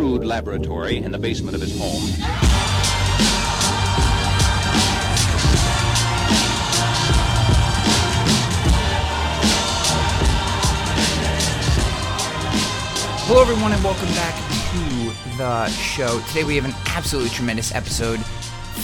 crude laboratory in the basement of his home. Hello, everyone, and welcome back to the show. Today, we have an absolutely tremendous episode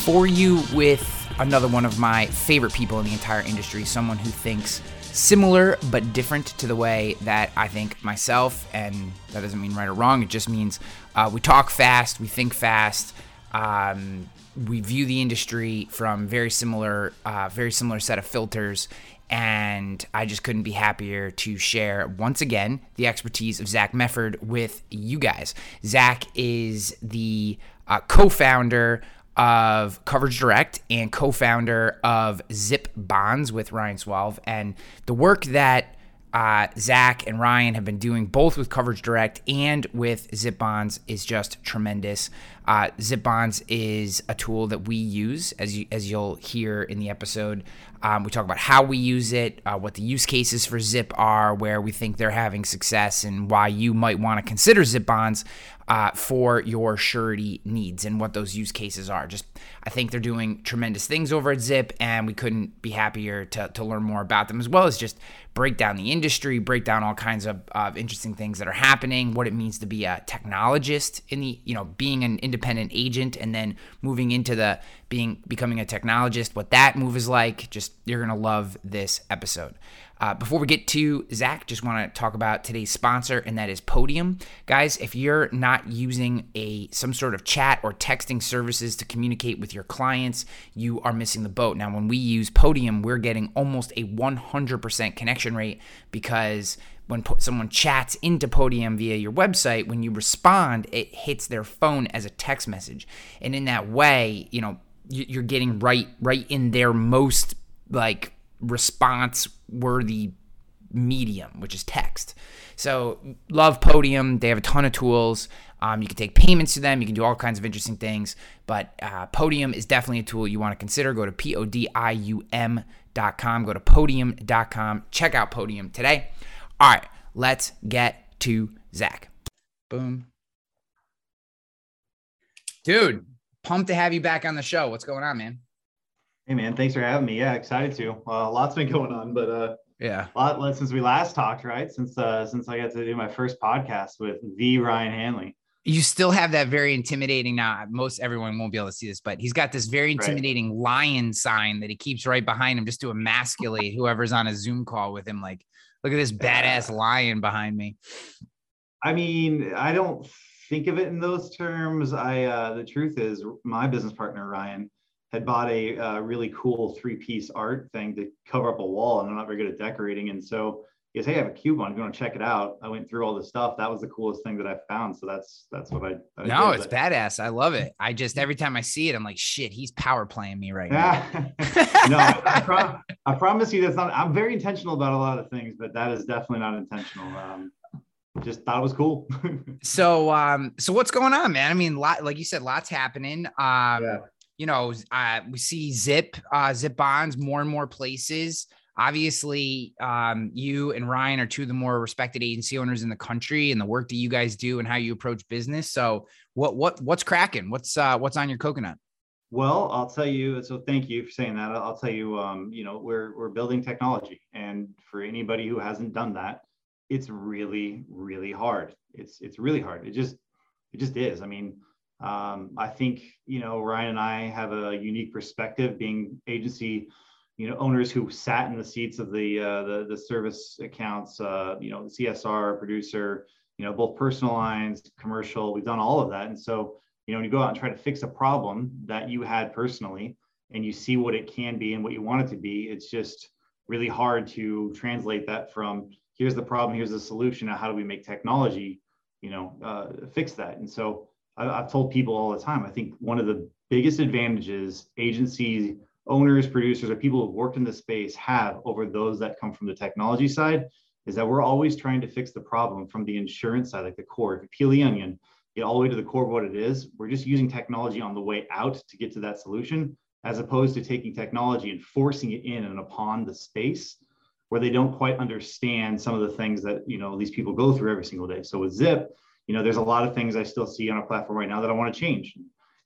for you with another one of my favorite people in the entire industry, someone who thinks similar but different to the way that I think myself, and that doesn't mean right or wrong, it just means uh, we talk fast, we think fast. Um, we view the industry from very similar, uh, very similar set of filters, and I just couldn't be happier to share once again the expertise of Zach Mefford with you guys. Zach is the uh, co-founder of Coverage Direct and co founder of Zip Bonds with Ryan Swalve. And the work that uh, Zach and Ryan have been doing both with Coverage Direct and with Zip Bonds is just tremendous. Uh, Zip Bonds is a tool that we use, as you as you'll hear in the episode. Um, we talk about how we use it, uh, what the use cases for Zip are, where we think they're having success, and why you might want to consider Zip Bonds uh, for your surety needs and what those use cases are. Just, I think they're doing tremendous things over at Zip, and we couldn't be happier to, to learn more about them, as well as just break down the industry, break down all kinds of, of interesting things that are happening, what it means to be a technologist in the, you know, being an independent agent and then moving into the being becoming a technologist, what that move is like. Just you're gonna love this episode. Uh, before we get to Zach, just want to talk about today's sponsor, and that is Podium. Guys, if you're not using a some sort of chat or texting services to communicate with your clients, you are missing the boat. Now, when we use Podium, we're getting almost a 100% connection rate because when someone chats into Podium via your website, when you respond, it hits their phone as a text message, and in that way, you know, you're getting right right in their most like response worthy medium, which is text. So, love Podium. They have a ton of tools. Um, you can take payments to them. You can do all kinds of interesting things. But uh, Podium is definitely a tool you want to consider. Go to P O D I U M.com. Go to podium.com. Check out Podium today. All right, let's get to Zach. Boom. Dude, pumped to have you back on the show. What's going on, man? Hey man, thanks for having me. Yeah, excited to. Uh, lots been going on, but uh, yeah, a lot since we last talked, right? Since uh, since I got to do my first podcast with the Ryan Hanley. You still have that very intimidating. Now, most everyone won't be able to see this, but he's got this very intimidating right. lion sign that he keeps right behind him, just to emasculate whoever's on a Zoom call with him. Like, look at this badass lion behind me. I mean, I don't think of it in those terms. I uh, the truth is, my business partner Ryan had bought a uh, really cool three piece art thing to cover up a wall, and I'm not very good at decorating. And so he goes, "Hey, I have a coupon. If you want to check it out?" I went through all the stuff. That was the coolest thing that I found. So that's that's what I. I no, it's badass. I love it. I just every time I see it, I'm like, "Shit, he's power playing me right now." no, I, I, pro- I, promise you, that's not. I'm very intentional about a lot of things, but that is definitely not intentional. Um, just thought it was cool. so, um, so what's going on, man? I mean, lot, like you said, lots happening. Um, yeah you know, uh, we see Zip, uh, Zip bonds more and more places. Obviously, um, you and Ryan are two of the more respected agency owners in the country, and the work that you guys do and how you approach business. So, what what what's cracking? What's uh, what's on your coconut? Well, I'll tell you. So, thank you for saying that. I'll tell you. Um, you know, we're we're building technology, and for anybody who hasn't done that, it's really really hard. It's it's really hard. It just it just is. I mean, um, I think you know Ryan and I have a unique perspective, being agency, you know, owners who sat in the seats of the uh, the, the service accounts, uh, you know, CSR producer, you know, both personal lines, commercial. We've done all of that, and so you know, when you go out and try to fix a problem that you had personally, and you see what it can be and what you want it to be, it's just really hard to translate that from here's the problem, here's the solution. Now, how do we make technology, you know, uh, fix that? And so I've told people all the time, I think one of the biggest advantages agencies, owners, producers, or people who've worked in this space have over those that come from the technology side is that we're always trying to fix the problem from the insurance side, like the core. Peel the onion, get all the way to the core of what it is, we're just using technology on the way out to get to that solution, as opposed to taking technology and forcing it in and upon the space where they don't quite understand some of the things that you know these people go through every single day. So with Zip, you know, there's a lot of things I still see on a platform right now that I want to change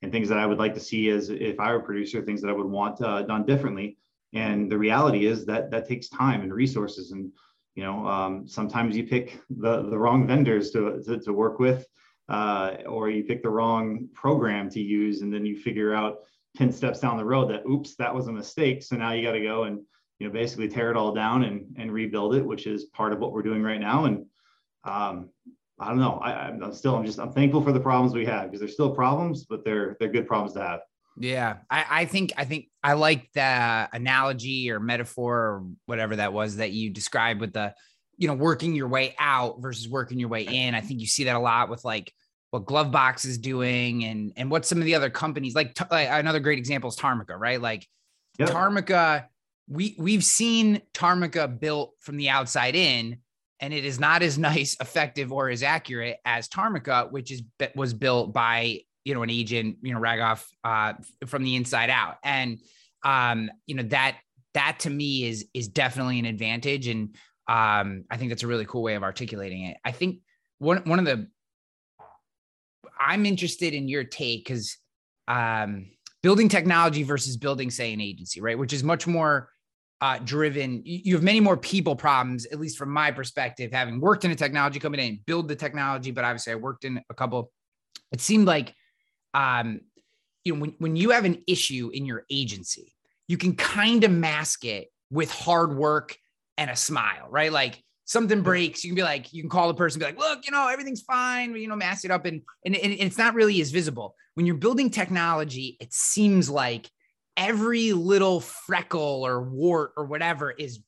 and things that I would like to see as if I were a producer, things that I would want uh, done differently. And the reality is that that takes time and resources. And, you know, um, sometimes you pick the, the wrong vendors to, to, to work with, uh, or you pick the wrong program to use. And then you figure out 10 steps down the road that, oops, that was a mistake. So now you got to go and, you know, basically tear it all down and, and rebuild it, which is part of what we're doing right now. And um, I don't know. I, I'm still, I'm just, I'm thankful for the problems we have because they're still problems, but they're, they're good problems to have. Yeah, I, I think I think I like the analogy or metaphor or whatever that was that you described with the, you know, working your way out versus working your way in. I think you see that a lot with like what Glovebox is doing and and what some of the other companies like, like another great example is Tarmika, right? Like yep. Tarmika, we we've seen Tarmika built from the outside in, and it is not as nice, effective, or as accurate as Tarmika, which is was built by you know, an agent, you know, Ragoff uh, from the inside out. And, um, you know, that, that to me is, is definitely an advantage. And um, I think that's a really cool way of articulating it. I think one, one of the, I'm interested in your take because um, building technology versus building, say, an agency, right? Which is much more uh, driven. You have many more people problems, at least from my perspective, having worked in a technology company and build the technology. But obviously, I worked in a couple. It seemed like um, you know, when, when you have an issue in your agency, you can kind of mask it with hard work and a smile, right? Like something breaks, you can be like, you can call the person, be like, look, you know, everything's fine, you know, mask it up. And, and, and it's not really as visible. When you're building technology, it seems like every little freckle or wart or whatever is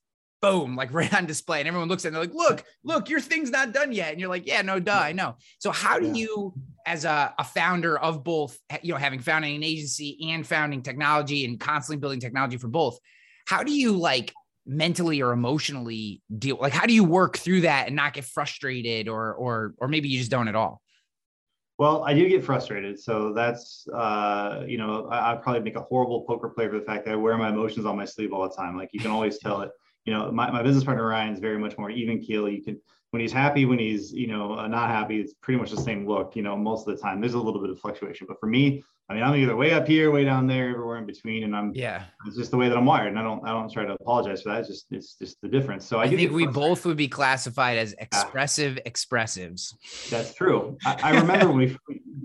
boom, like right on display. And everyone looks at it and they're like, look, look, your thing's not done yet. And you're like, yeah, no, duh, I know. So how do you, as a, a founder of both, you know, having founding an agency and founding technology and constantly building technology for both, how do you like mentally or emotionally deal? Like, how do you work through that and not get frustrated or, or, or maybe you just don't at all? Well, I do get frustrated. So that's, uh, you know, I, I probably make a horrible poker player for the fact that I wear my emotions on my sleeve all the time. Like you can always tell it you know, my, my business partner Ryan is very much more even keel. You can when he's happy, when he's you know uh, not happy, it's pretty much the same look. You know, most of the time there's a little bit of fluctuation, but for me, I mean, I'm either way up here, way down there, everywhere in between, and I'm yeah. It's just the way that I'm wired, and I don't I don't try to apologize for that. It's just it's just the difference. So I, I think we both would be classified as expressive yeah. expressives. That's true. I, I remember when we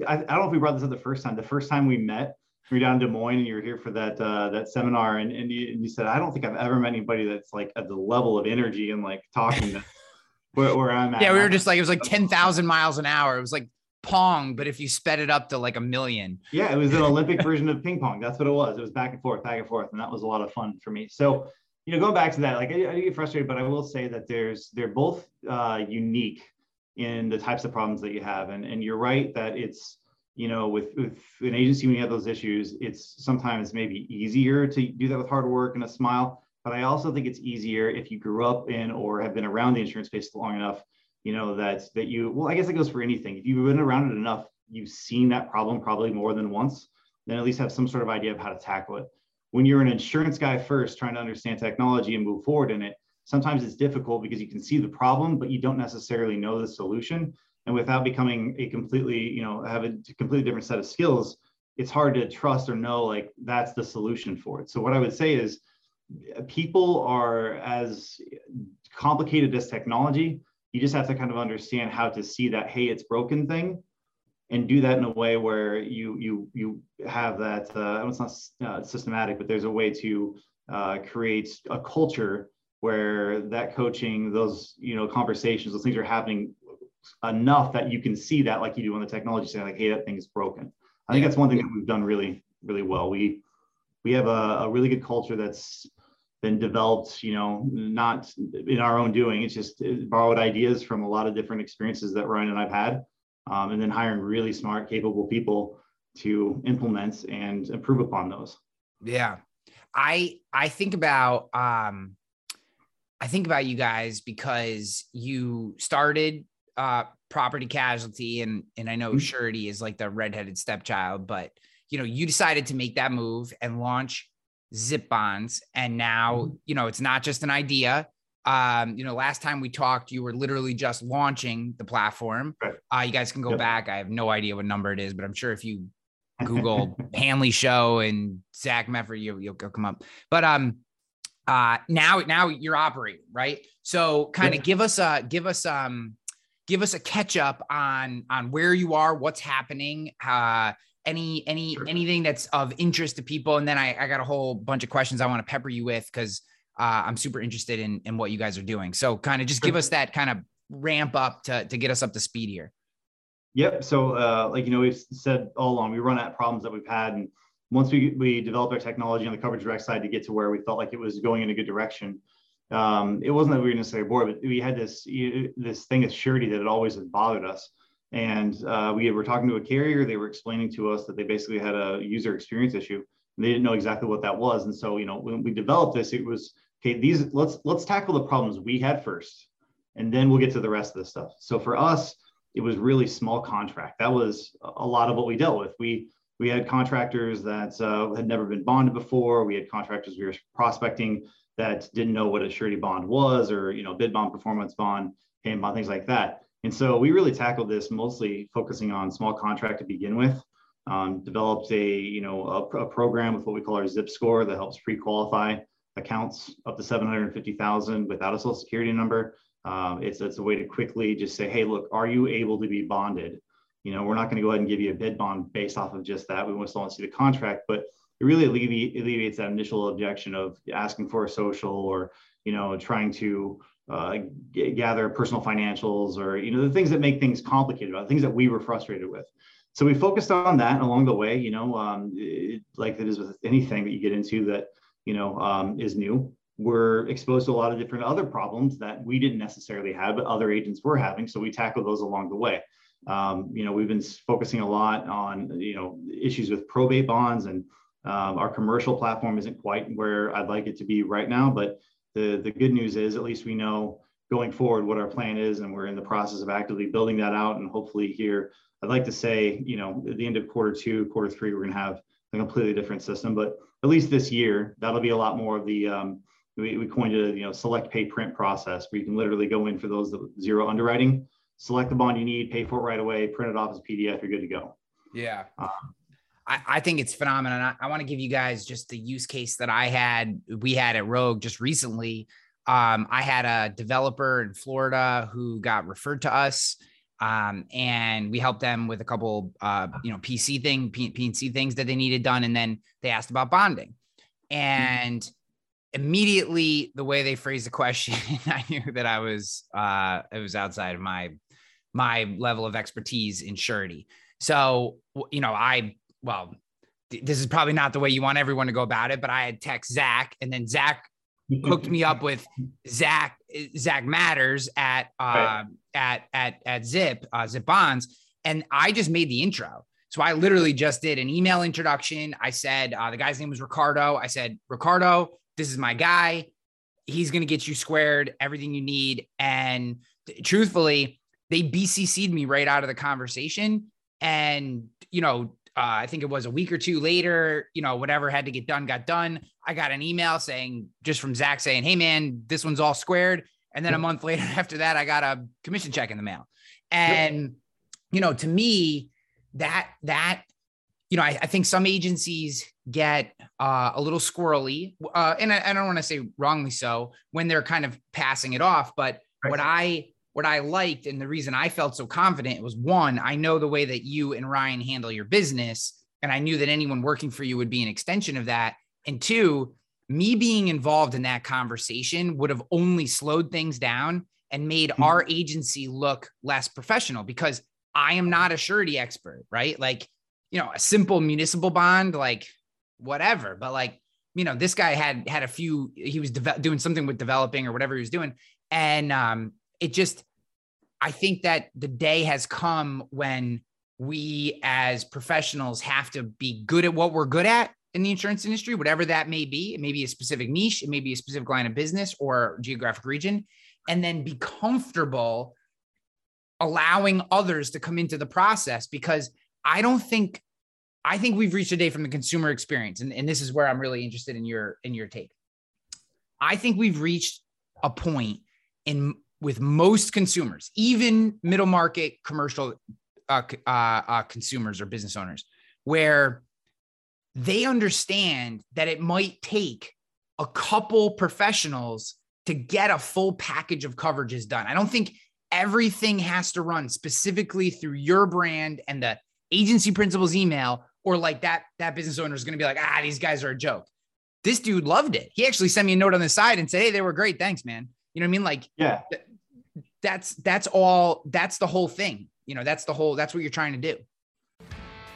I, I don't know if we brought this up the first time. The first time we met, we're down in Des Moines and you're here for that uh, that seminar, and and you, and you, said I don't think I've ever met anybody that's like at the level of energy and like talking to where, where, I'm at. Yeah, we were just like it was like ten thousand miles an hour. It was like pong, but if you sped it up to like a million. Yeah, it was an Olympic version of ping pong. That's what it was. It was back and forth, back and forth, and that was a lot of fun for me. So you know, going back to that, like I, I get frustrated, but I will say that there's they're both uh, unique in the types of problems that you have, and and you're right that it's you know, with, with an agency when you have those issues, it's sometimes maybe easier to do that with hard work and a smile. But I also think it's easier if you grew up in or have been around the insurance space long enough, you know, that that you well, I guess it goes for anything. If you've been around it enough, you've seen that problem probably more than once, then at least have some sort of idea of how to tackle it. When you're an insurance guy first trying to understand technology and move forward in it, sometimes it's difficult because you can see the problem, but you don't necessarily know the solution and without becoming a completely you know have a completely different set of skills it's hard to trust or know like that's the solution for it so what i would say is people are as complicated as technology you just have to kind of understand how to see that hey it's broken thing and do that in a way where you you you have that uh, it's not uh, systematic but there's a way to uh, create a culture where that coaching those you know conversations those things are happening enough that you can see that like you do on the technology side, like, hey, that thing is broken. I think that's one thing that we've done really, really well. We we have a, a really good culture that's been developed, you know, not in our own doing. It's just borrowed ideas from a lot of different experiences that Ryan and I've had, um, and then hiring really smart, capable people to implement and improve upon those. Yeah, I I think about um, I think about you guys because you started uh, property casualty and and I know mm-hmm. Surety is like the redheaded stepchild, but you know, you decided to make that move and launch Zip Bonds, and now mm-hmm. you know it's not just an idea. Um, you know, last time we talked, you were literally just launching the platform. Right. Uh, you guys can go Yep. back. I have no idea what number it is, but I'm sure if you Google Hanley Show and Zach Mefford, you, you'll come up. But um, uh, now now you're operating right. So kind of Yeah. give us a give us um give us a catch up on on where you are, what's happening, uh, any any Sure. anything that's of interest to people, and then I I got a whole bunch of questions I want to pepper you with because uh, I'm super interested in in what you guys are doing. So kind of just give us that kind of ramp up to to get us up to speed here. Yep. So, uh, like you know, we've said all along, we run at problems that we've had, and once we we developed our technology on the coverage direct side to get to where we felt like it was going in a good direction, um, it wasn't that we were necessarily bored, but we had this you- this thing of surety that had always had bothered us. And uh, we were talking to a carrier. They were explaining to us that they basically had a user experience issue. They didn't know exactly what that was. And so, you know, when we developed this, it was okay. These let's let's tackle the problems we had first, and then we'll get to the rest of the stuff. So for us, it was really small contract. That was a lot of what we dealt with. We we had contractors that uh, had never been bonded before. We had contractors we were prospecting that didn't know what a surety bond was, or you know, bid bond, performance bond, payment bond, things like that. And so we really tackled this mostly focusing on small contract to begin with. Um, developed a you know a, a program with what we call our zip score that helps pre-qualify accounts up to 750,000 without a social security number. Um, it's, it's a way to quickly just say, hey, look, are you able to be bonded? You know, we're not going to go ahead and give you a bid bond based off of just that. We want to see the contract, but it really alleviates that initial objection of asking for a social or, you know, trying to uh, g- gather personal financials or, you know, the things that make things complicated about things that we were frustrated with. So we focused on that along the way, you know, um, it, like it is with anything that you get into that, you know, um, is new we're exposed to a lot of different other problems that we didn't necessarily have, but other agents were having. So we tackled those along the way. Um, you know, we've been focusing a lot on, you know, issues with probate bonds and um, our commercial platform isn't quite where I'd like it to be right now. But the, the good news is at least we know going forward what our plan is and we're in the process of actively building that out. And hopefully here, I'd like to say, you know, at the end of quarter two, quarter three, we're going to have a completely different system. But at least this year, that'll be a lot more of the, um, we, we coined a you know select pay print process where you can literally go in for those that- zero underwriting, select the bond you need, pay for it right away, print it off as PDF, you're good to go. Yeah. Um, I, I think it's phenomenal. I, I want to give you guys just the use case that I had, we had at Rogue just recently. Um, I had a developer in Florida who got referred to us. Um, and we helped them with a couple, uh, you know, PC thing, P, PNC things that they needed done. And then they asked about bonding. And immediately the way they phrased the question, I knew that I was, uh, it was outside of my, my level of expertise in surety. So, you know, I well, th- this is probably not the way you want everyone to go about it, but I had text Zach and then Zach hooked me up with Zach, Zach Matters at, uh, Right. at, at, at Zip, uh, Zip Bonds. And I just made the intro. So I literally just did an email introduction. I said, uh, the guy's name was Ricardo. I said, Ricardo, this is my guy. He's going to get you squared, everything you need. And th- truthfully, they BCC'd me right out of the conversation. And, you know, uh, I think it was a week or two later, you know, whatever had to get done got done. I got an email saying, just from Zach saying, hey, man, this one's all squared. And then a month later after that, I got a commission check in the mail. And, you know, to me, that, that, you know, I, I think some agencies get uh, a little squirrely, uh, and I, I don't want to say wrongly so when they're kind of passing it off. But Right. what I what I liked and the reason I felt so confident was one, I know the way that you and Ryan handle your business, and I knew that anyone working for you would be an extension of that. And two, me being involved in that conversation would have only slowed things down and made Mhm. our agency look less professional because I am not a surety expert, right? Like, you know, a simple municipal bond, like whatever, but like, you know, this guy had had a few, he was deve- doing something with developing or whatever he was doing. And um, it just, I think that the day has come when we as professionals have to be good at what we're good at in the insurance industry, whatever that may be. It may be a specific niche, it may be a specific line of business or geographic region, and then be comfortable allowing others to come into the process because I don't think I think we've reached a day from the consumer experience, and, and this is where I'm really interested in your in your take. I think we've reached a point in with most consumers, even middle market commercial uh, uh, uh, consumers or business owners, where they understand that it might take a couple professionals to get a full package of coverages done. I don't think everything has to run specifically through your brand and the agency principal's email or like that that business owner is going to be like ah these guys are a joke. This dude loved it. He actually sent me a note on the side and said hey they were great. Thanks man. You know what i mean? Like yeah. th- that's that's all that's the whole thing you know that's the whole that's what you're trying to do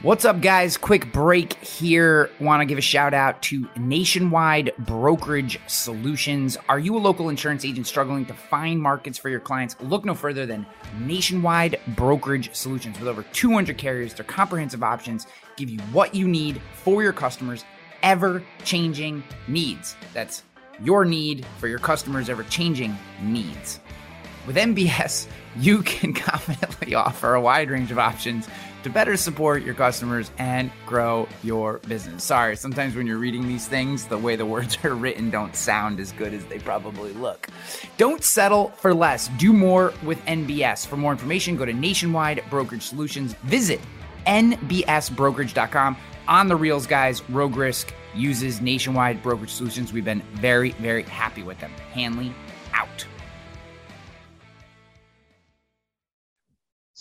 What's up, guys? Quick break here. Want to give a shout out to Nationwide Brokerage Solutions. Are you a local insurance agent struggling to find markets for your clients? Look no further than Nationwide Brokerage Solutions. With over 200 carriers, their comprehensive options give you what you need for your customers' ever changing needs. That's your need for your customers' ever changing needs. With NBS, you can confidently offer a wide range of options to better support your customers and grow your business. Sorry, sometimes when you're reading these things, the way the words are written don't sound as good as they probably look. Don't settle for less. Do more with NBS. For more information, go to Nationwide Brokerage Solutions. Visit nbsbrokerage.com. On the reels, guys, Rogue Risk uses Nationwide Brokerage Solutions. We've been very, very happy with them. Hanley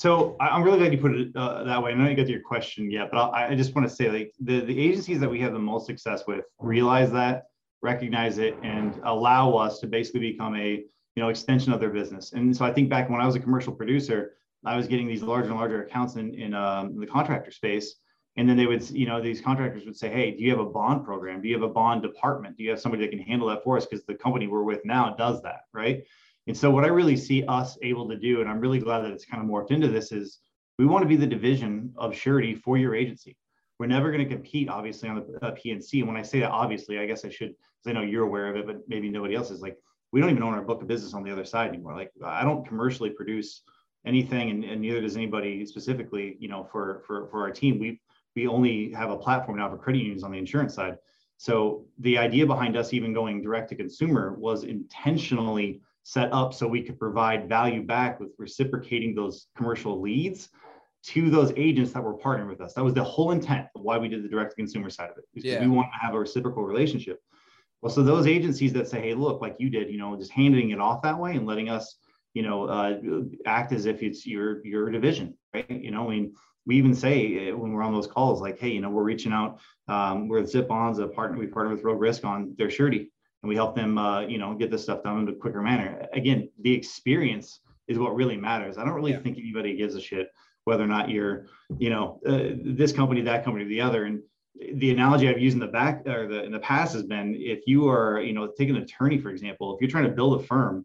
So I'm really glad you put it uh, that way. I know you got to your question yet, but I, I just want to say like the, the agencies that we have the most success with realize that, recognize it, and allow us to basically become a you know extension of their business. And so I think back when I was a commercial producer, I was getting these larger and larger accounts in, in um, the contractor space. And then they would, you know, these contractors would say, Hey, do you have a bond program? Do you have a bond department? Do you have somebody that can handle that for us? Because the company we're with now does that, right? And so what I really see us able to do, and I'm really glad that it's kind of morphed into this, is we want to be the division of surety for your agency. We're never going to compete, obviously, on the uh, PNC. And when I say that, obviously, I guess I should, because I know you're aware of it, but maybe nobody else is. Like, we don't even own our book of business on the other side anymore. Like, I don't commercially produce anything, and, and neither does anybody specifically. You know, for for for our team, we we only have a platform now for credit unions on the insurance side. So the idea behind us even going direct to consumer was intentionally set up so we could provide value back with reciprocating those commercial leads to those agents that were partnering with us. That was the whole intent of why we did the direct to consumer side of it. Yeah. We want to have a reciprocal relationship. Well, so those agencies that say, "Hey, look, like you did, you know, just handing it off that way and letting us, you know, uh, act as if it's your your division, right? You know, I mean, we even say eh, when we're on those calls, like, hey, you know, we're reaching out. Um, we're Zip Bonds, a partner. We partner with Rogue Risk on their surety and we help them, uh, you know, get this stuff done in a quicker manner. Again, the experience is what really matters. I don't really yeah. think anybody gives a shit whether or not you're, you know, uh, this company, that company, or the other. And the analogy I've used in the back or the in the past has been if you are, you know, take an attorney for example, if you're trying to build a firm,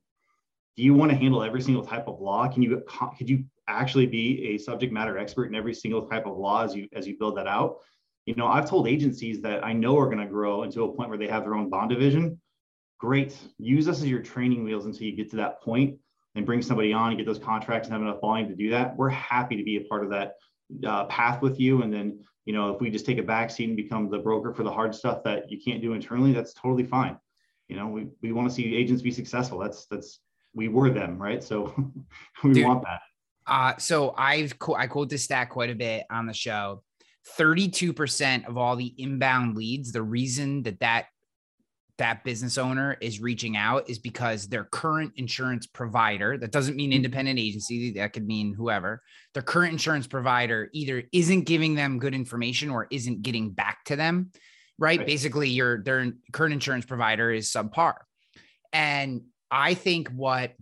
do you want to handle every single type of law? Can you could you actually be a subject matter expert in every single type of law as you as you build that out? You know, I've told agencies that I know are going to grow into a point where they have their own bond division great. Use us as your training wheels until you get to that point and bring somebody on and get those contracts and have enough volume to do that. We're happy to be a part of that uh, path with you. And then, you know, if we just take a back seat and become the broker for the hard stuff that you can't do internally, that's totally fine. You know, we, we want to see agents be successful. That's, that's, we were them, right? So we Dude, want that. Uh, so I've, I quote this stat quite a bit on the show. 32% of all the inbound leads, the reason that that that business owner is reaching out is because their current insurance provider, that doesn't mean mm-hmm. independent agency, that could mean whoever, their current insurance provider either isn't giving them good information or isn't getting back to them. Right. right. Basically, your their current insurance provider is subpar. And I think what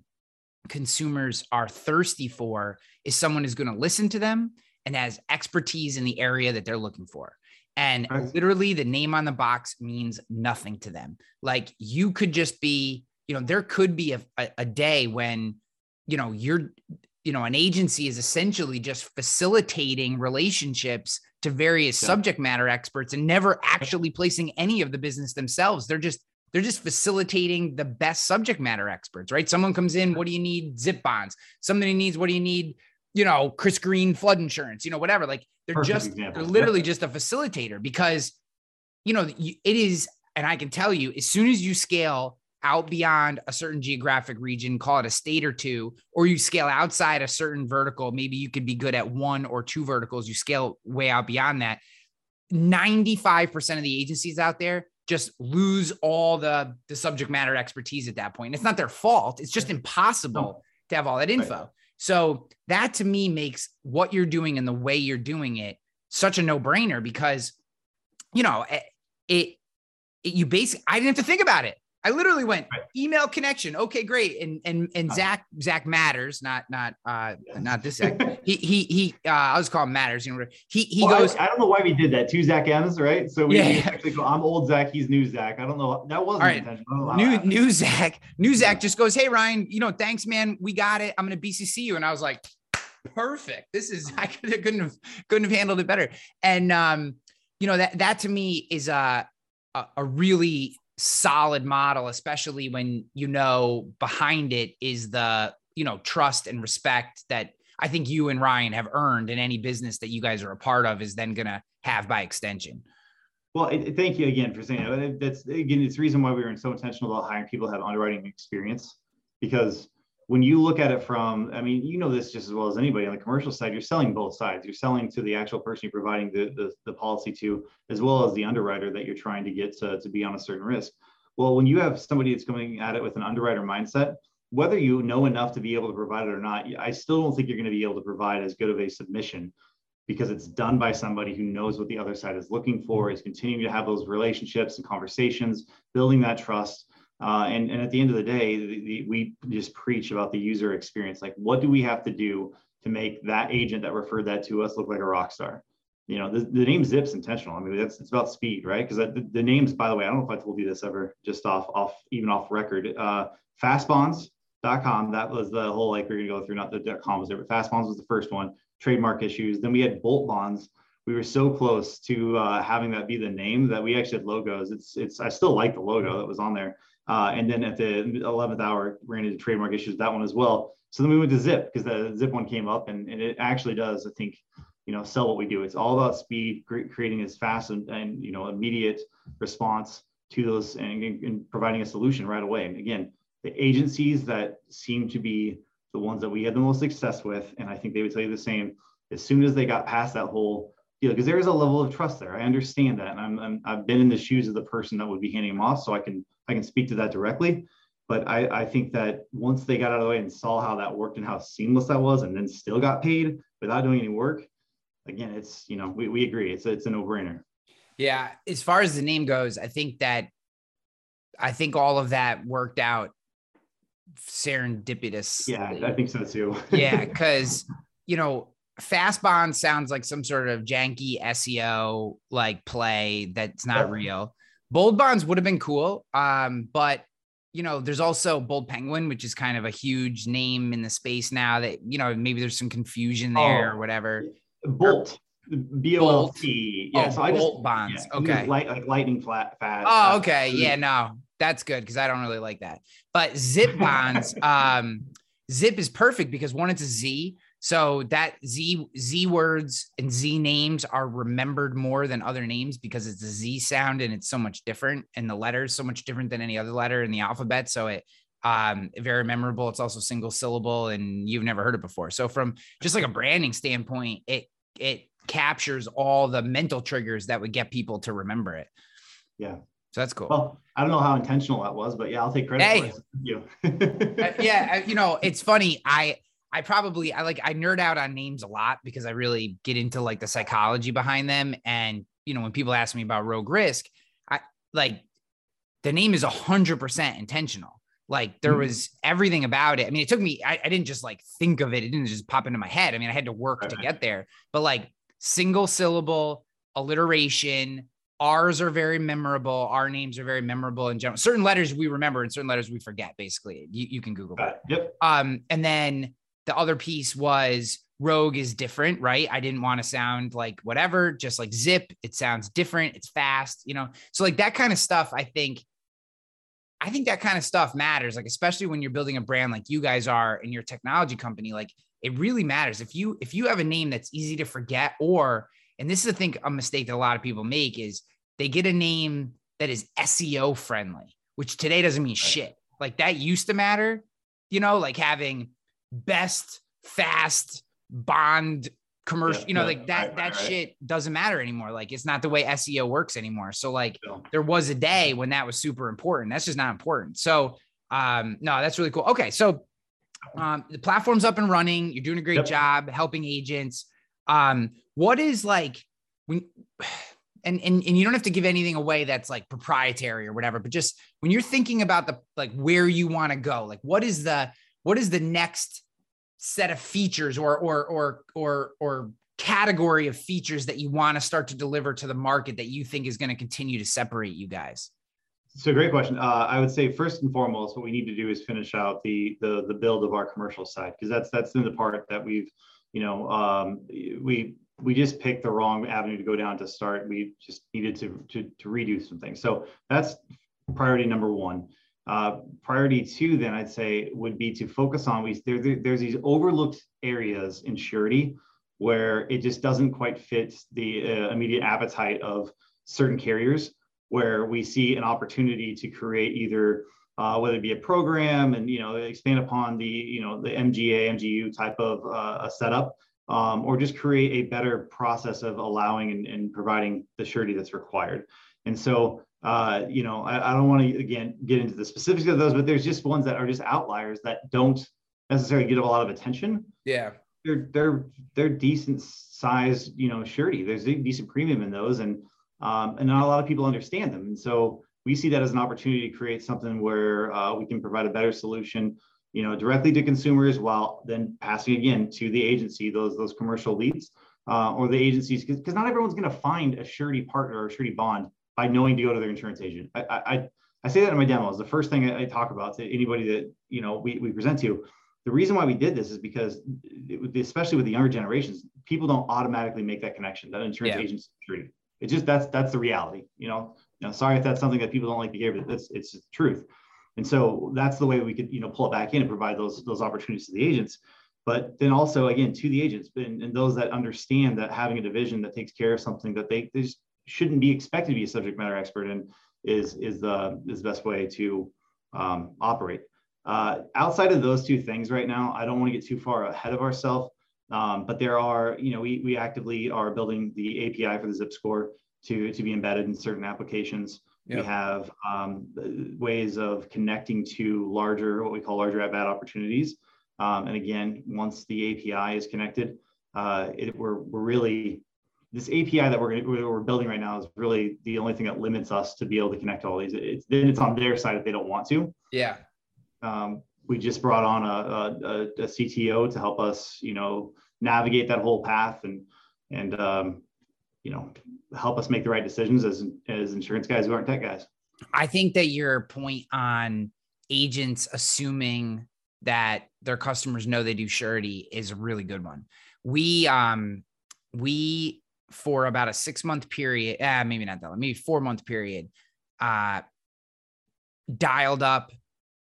consumers are thirsty for is someone who's going to listen to them and has expertise in the area that they're looking for. And literally, the name on the box means nothing to them. Like you could just be, you know, there could be a, a, a day when, you know, you're, you know, an agency is essentially just facilitating relationships to various yeah. subject matter experts and never actually placing any of the business themselves. They're just, they're just facilitating the best subject matter experts, right? Someone comes in, what do you need? Zip bonds. Somebody needs, what do you need? You know, Chris Green flood insurance, you know, whatever. Like they're Perfect just example. they're literally yep. just a facilitator because you know it is, and I can tell you, as soon as you scale out beyond a certain geographic region, call it a state or two, or you scale outside a certain vertical, maybe you could be good at one or two verticals, you scale way out beyond that. 95% of the agencies out there just lose all the, the subject matter expertise at that point. It's not their fault. It's just impossible no. to have all that info. Right. So that to me makes what you're doing and the way you're doing it such a no brainer because, you know, it, it, it you basically, I didn't have to think about it. I literally went right. email connection. Okay, great. And and and. Zach Zach matters, not not uh not this Zach. he he he. Uh, I was calling matters. You know, he he well, goes. I, I, don't know why we did that. Two Zach M's, right? So we yeah. actually go. I'm old Zach. He's new Zach. I don't know. That wasn't right. intentional. New new Zach. New Zach just goes. Hey Ryan, you know, thanks man. We got it. I'm gonna BCC you. And I was like, perfect. This is I could have couldn't have couldn't have handled it better. And um, you know that that to me is a a, a really solid model, especially when you know behind it is the you know trust and respect that I think you and Ryan have earned in any business that you guys are a part of is then going to have by extension. Well, thank you again for saying that. That's again, it's the reason why we were so intentional about hiring people who have underwriting experience because when you look at it from, I mean, you know this just as well as anybody on the commercial side, you're selling both sides. You're selling to the actual person you're providing the, the, the policy to, as well as the underwriter that you're trying to get to, to be on a certain risk. Well, when you have somebody that's coming at it with an underwriter mindset, whether you know enough to be able to provide it or not, I still don't think you're going to be able to provide as good of a submission because it's done by somebody who knows what the other side is looking for, is continuing to have those relationships and conversations, building that trust. Uh, and, and at the end of the day, the, the, we just preach about the user experience. Like, what do we have to do to make that agent that referred that to us look like a rock star? You know, the, the name Zip's intentional. I mean, that's it's about speed, right? Because the, the, names, by the way, I don't know if I told you this ever, just off off even off record. Uh, fastbonds.com. That was the whole like we're gonna go through. Not the .com was there, but fastbonds was the first one. Trademark issues. Then we had Bolt Bonds we were so close to uh, having that be the name that we actually had logos. It's it's I still like the logo that was on there. Uh, and then at the 11th hour, ran into trademark issues that one as well. So then we went to Zip because the Zip one came up, and, and it actually does I think you know sell what we do. It's all about speed, creating as fast and, and you know immediate response to those and, and providing a solution right away. And again, the agencies that seem to be the ones that we had the most success with, and I think they would tell you the same. As soon as they got past that whole know, because there is a level of trust there. I understand that, and I'm, i have been in the shoes of the person that would be handing them off, so I can I can speak to that directly. But I, I think that once they got out of the way and saw how that worked and how seamless that was, and then still got paid without doing any work, again, it's you know we, we agree it's a, it's a no brainer. Yeah, as far as the name goes, I think that I think all of that worked out serendipitous. Yeah, I think so too. yeah, because you know fast bond sounds like some sort of janky SEO like play that's not real. Bold bonds would have been cool. Um, but you know, there's also Bold Penguin, which is kind of a huge name in the space now that, you know, maybe there's some confusion there oh, or whatever. Bolt. B O L T. Yeah. Oh, so I just bonds. Yeah, okay. Light, like lightning flat fast. Oh, okay. Yeah, no, that's good because I don't really like that. But zip bonds, um, zip is perfect because one, it's a Z. So that Z Z words and Z names are remembered more than other names because it's a Z sound and it's so much different, and the letter is so much different than any other letter in the alphabet. So it um very memorable. It's also single syllable, and you've never heard it before. So from just like a branding standpoint, it it captures all the mental triggers that would get people to remember it. Yeah. So that's cool. Well, I don't know how intentional that was, but yeah, I'll take credit hey. for it. You. uh, yeah, you know, it's funny. I I probably I like I nerd out on names a lot because I really get into like the psychology behind them. And you know, when people ask me about Rogue Risk, I like the name is a hundred percent intentional. Like there mm-hmm. was everything about it. I mean, it took me, I, I, didn't just like think of it. It didn't just pop into my head. I mean, I had to work to get there, but like single syllable alliteration, ours are very memorable. Our names are very memorable in general. Certain letters we remember and certain letters we forget, basically. You, you can Google that. Yep. Um, and then the other piece was Rogue is different, right? I didn't want to sound like whatever, just like Zip. It sounds different. It's fast, you know? So, like that kind of stuff, I think, I think that kind of stuff matters, like, especially when you're building a brand like you guys are in your technology company. Like, it really matters. If you, if you have a name that's easy to forget, or, and this is, I think, a mistake that a lot of people make is they get a name that is SEO friendly which today doesn't mean shit. Like that used to matter, you know, like having best fast bond commercial, yeah, you know, yeah, like that, right, that right, shit right. doesn't matter anymore. Like it's not the way SEO works anymore. So like there was a day when that was super important. That's just not important. So um, no, that's really cool. Okay. So um, the platform's up and running. You're doing a great yep. job helping agents. Um, what is like when and, and and you don't have to give anything away that's like proprietary or whatever, but just when you're thinking about the like where you want to go, like what is the what is the next set of features or or or or or category of features that you want to start to deliver to the market that you think is going to continue to separate you guys? So great question. Uh, I would say first and foremost, what we need to do is finish out the the, the build of our commercial side because that's that's in the part that we've, you know, um, we we just picked the wrong avenue to go down to start. We just needed to to, to redo some things. So that's priority number one. Uh, priority two, then I'd say would be to focus on we there, there, there's these overlooked areas in surety where it just doesn't quite fit the uh, immediate appetite of certain carriers where we see an opportunity to create either uh, whether it be a program and you know expand upon the you know the MGA MGU type of uh, a setup, um, or just create a better process of allowing and, and providing the surety that's required. And so uh, you know I, I don't want to again get into the specifics of those, but there's just ones that are just outliers that don't necessarily get a lot of attention. Yeah, they're they're they're decent size you know surety. There's a decent premium in those and um, and not a lot of people understand them. And so we see that as an opportunity to create something where uh, we can provide a better solution, you know, directly to consumers while then passing again to the agency those those commercial leads uh, or the agencies because not everyone's going to find a surety partner or a surety bond by knowing to go to their insurance agent. I, I, I say that in my demos. The first thing I, talk about to anybody that you know we, we present to. The reason why we did this is because, it, especially with the younger generations, people don't automatically make that connection. That insurance yeah. agent security it's just that's that's the reality. You know, know, sorry if that's something that people don't like to hear, but it's it's the truth. And so that's the way we could, you know, pull it back in and provide those those opportunities to the agents. But then also again to the agents and, and those that understand that having a division that takes care of something that they, they just shouldn't be expected to be a subject matter expert in is is the is the best way to um, operate. Uh, outside of those two things right now, I don't want to get too far ahead of ourselves. Um, but there are, you know, we, we actively are building the API for the zip score to, to be embedded in certain applications. We have um, ways of connecting to larger, what we call larger at bat opportunities. Um, and again, once the API is connected, uh, it, we're, we're really, this API that we're, we're building right now is really the only thing that limits us to be able to connect to all these. It's, then it's on their side if they don't want to. Yeah. Um, we just brought on a, a, a, CTO to help us, you know, navigate that whole path and and um, you know help us make the right decisions as as insurance guys who aren't tech guys. I think that your point on agents assuming that their customers know they do surety is a really good one. We um we for about a six month period, uh, maybe not that long, maybe four month period, uh, dialed up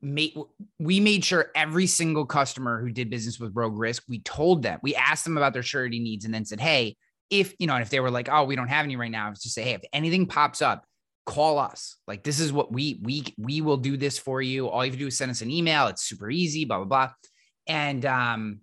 made we made sure every single customer who did business with Rogue Risk, we told them, we asked them about their surety needs and then said, hey, if you know, and if they were like, oh, we don't have any right now, it's just say, hey, if anything pops up, call us. Like this is what we we we will do this for you. All you have to do is send us an email. It's super easy, blah, blah, blah. And um,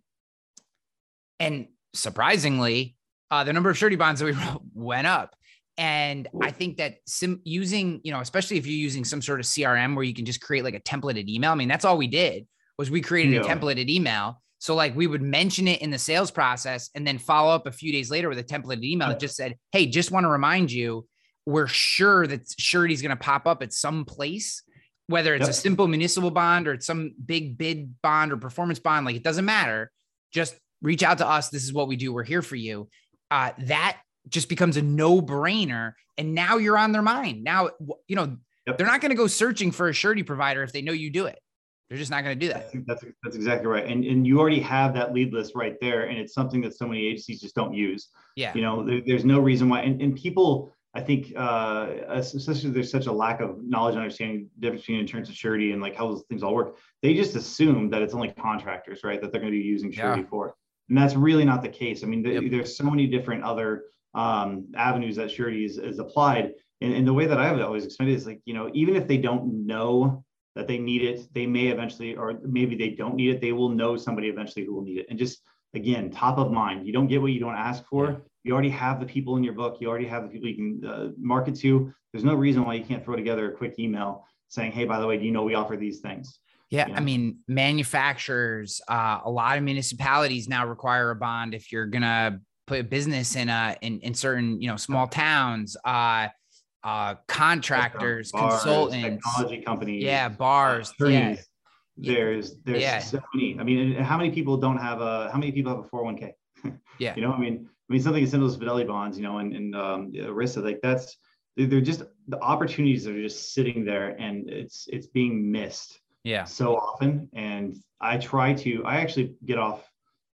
and surprisingly, uh, the number of surety bonds that we went up. And I think that sim- using, you know, especially if you're using some sort of CRM where you can just create like a templated email. I mean, that's all we did was we created yeah. a templated email. So like we would mention it in the sales process and then follow up a few days later with a templated email that just said, "Hey, just want to remind you, we're sure that surety is going to pop up at some place, whether it's yep. a simple municipal bond or it's some big bid bond or performance bond. Like it doesn't matter. Just reach out to us. This is what we do. We're here for you." Uh, that just becomes a no brainer. And now you're on their mind. Now, you know, yep. they're not going to go searching for a surety provider if they know you do it. They're just not going to do that. That's, that's exactly right. And, and you already have that lead list right there. And it's something that so many agencies just don't use. Yeah. You know, there, there's no reason why. And, and people, I think, uh, especially there's such a lack of knowledge and understanding the difference between insurance and surety and like how those things all work. They just assume that it's only contractors, right? That they're going to be using surety yeah. for. And that's really not the case. I mean, yep. there's so many different other um, avenues that surety is, is applied. and, and the way that I've always explained it is like, you know, even if they don't know that they need it, they may eventually, or maybe they don't need it, they will know somebody eventually who will need it. And just again, top of mind, you don't get what you don't ask for. You already have the people in your book. You already have the people you can uh, market to. There's no reason why you can't throw together a quick email saying, "Hey, by the way, do you know we offer these things?" Yeah, I mean, manufacturers, uh, a lot of municipalities now require a bond if you're gonna put a business in a in, in certain you know small towns. Uh, uh, contractors, bars, consultants, technology companies, yeah, bars, attorneys. Yeah. There's there's yeah. so many. I mean, how many people don't have a? How many people have a 401k? yeah, you know, I mean, I mean something as simple as fidelity bonds, you know, and and um, ERISA, like that's they're just the opportunities are just sitting there, and it's it's being missed. Yeah. So often, and I try to. I actually get off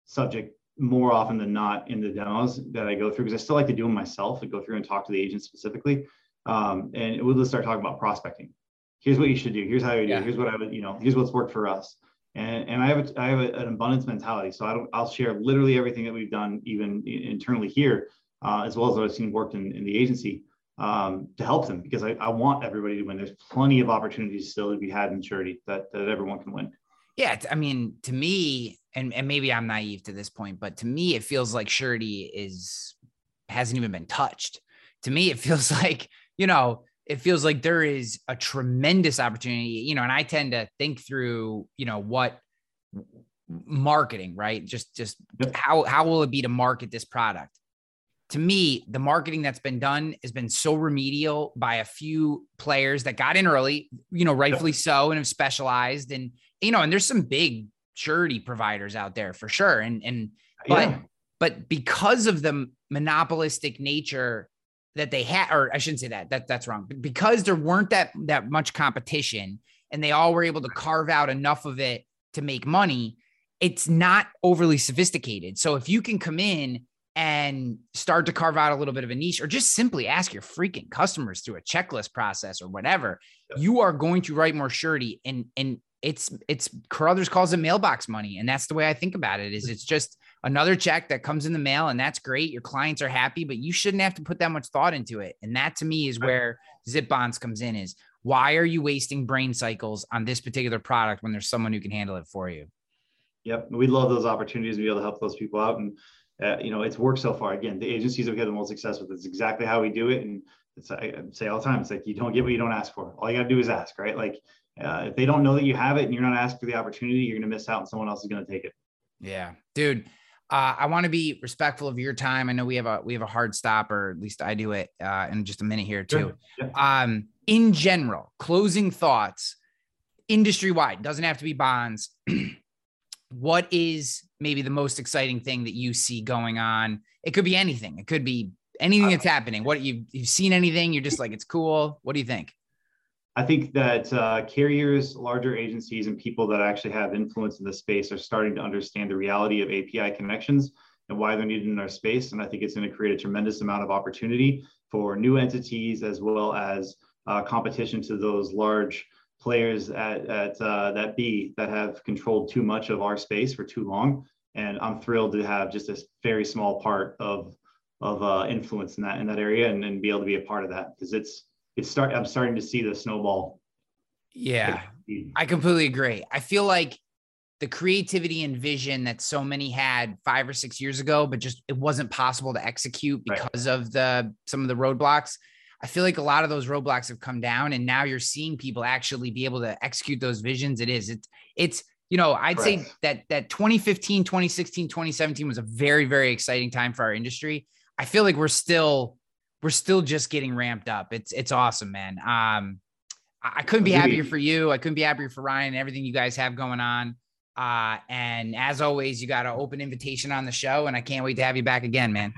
subject more often than not in the demos that I go through because I still like to do them myself and go through and talk to the agent specifically. Um, and we'll just start talking about prospecting. Here's what you should do. Here's how you do. Yeah. Here's what I would, you know, here's what's worked for us. And, and I have a, I have a, an abundance mentality. So I don't, I'll share literally everything that we've done even internally here, uh, as well as what I've seen worked in, in the agency um, to help them because I, I want everybody to win. There's plenty of opportunities still to be had in surety that, that everyone can win. Yeah. I mean, to me, and, and maybe I'm naive to this point, but to me, it feels like surety is hasn't even been touched. To me, it feels like you know, it feels like there is a tremendous opportunity, you know, and I tend to think through, you know, what marketing, right? Just just yep. how how will it be to market this product? To me, the marketing that's been done has been so remedial by a few players that got in early, you know, rightfully so, and have specialized. And you know, and there's some big surety providers out there for sure. And and but yeah. but because of the monopolistic nature that they had, or I shouldn't say that. That that's wrong. Because there weren't that that much competition, and they all were able to carve out enough of it to make money. It's not overly sophisticated. So if you can come in and start to carve out a little bit of a niche, or just simply ask your freaking customers through a checklist process or whatever, you are going to write more surety. And and it's it's Carruthers calls it mailbox money, and that's the way I think about it. Is it's just another check that comes in the mail and that's great. Your clients are happy, but you shouldn't have to put that much thought into it. And that to me is where Zip Bonds comes in is why are you wasting brain cycles on this particular product when there's someone who can handle it for you? Yep. We love those opportunities to be able to help those people out. And, uh, you know, it's worked so far. Again, the agencies have had the most success with It's exactly how we do it. And it's, I say all the time, it's like, you don't get what you don't ask for. All you got to do is ask, right? Like, uh, if they don't know that you have it and you're not asked for the opportunity, you're going to miss out and someone else is going to take it. Yeah, dude. Uh, I want to be respectful of your time. I know we have a we have a hard stop, or at least I do it uh, in just a minute here too. Sure. Yeah. Um, in general, closing thoughts, industry wide doesn't have to be bonds. what is maybe the most exciting thing that you see going on? It could be anything. It could be anything that's happening. What you you've seen anything? You're just like it's cool. What do you think? I think that uh, carriers, larger agencies, and people that actually have influence in the space are starting to understand the reality of API connections and why they're needed in our space. And I think it's going to create a tremendous amount of opportunity for new entities as well as uh, competition to those large players at, at uh, that B that have controlled too much of our space for too long. And I'm thrilled to have just a very small part of of uh, influence in that in that area and, and be able to be a part of that because it's it's start I'm starting to see the snowball. Yeah. I completely agree. I feel like the creativity and vision that so many had five or six years ago, but just it wasn't possible to execute because right. of the some of the roadblocks. I feel like a lot of those roadblocks have come down and now you're seeing people actually be able to execute those visions. It is, it's, it's, you know, I'd say that that 2015, 2016, 2017 was a very, very exciting time for our industry. I feel like we're still we're still just getting ramped up. It's it's awesome, man. Um, I couldn't be happier for you. I couldn't be happier for Ryan and everything you guys have going on. Uh, and as always, you got an open invitation on the show, and I can't wait to have you back again, man.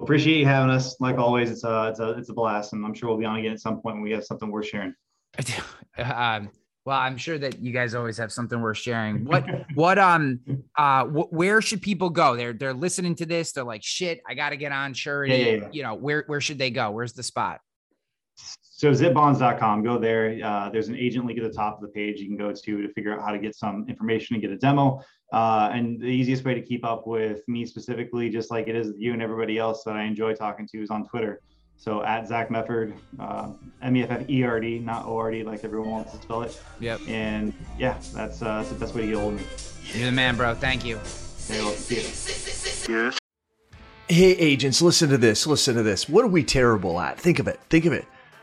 Appreciate you having us. Like always, it's a it's a it's a blast, and I'm sure we'll be on again at some point when we have something worth sharing. um, well, I'm sure that you guys always have something worth sharing. What, what, um, uh, wh- where should people go? They're they're listening to this. They're like, shit, I got to get on surety. Yeah, yeah, yeah. You know, where where should they go? Where's the spot? So zipbonds.com, go there. Uh, there's an agent link at the top of the page you can go to to figure out how to get some information and get a demo. Uh, and the easiest way to keep up with me specifically, just like it is with you and everybody else that I enjoy talking to, is on Twitter. So at Zach Mefford, uh, M E F F E R D, not O R D like everyone wants to spell it. Yep. And yeah, that's, uh, that's the best way to get hold of me. You're the man, bro. Thank you. Okay, well, see you. Yes. Hey, agents, listen to this. Listen to this. What are we terrible at? Think of it. Think of it.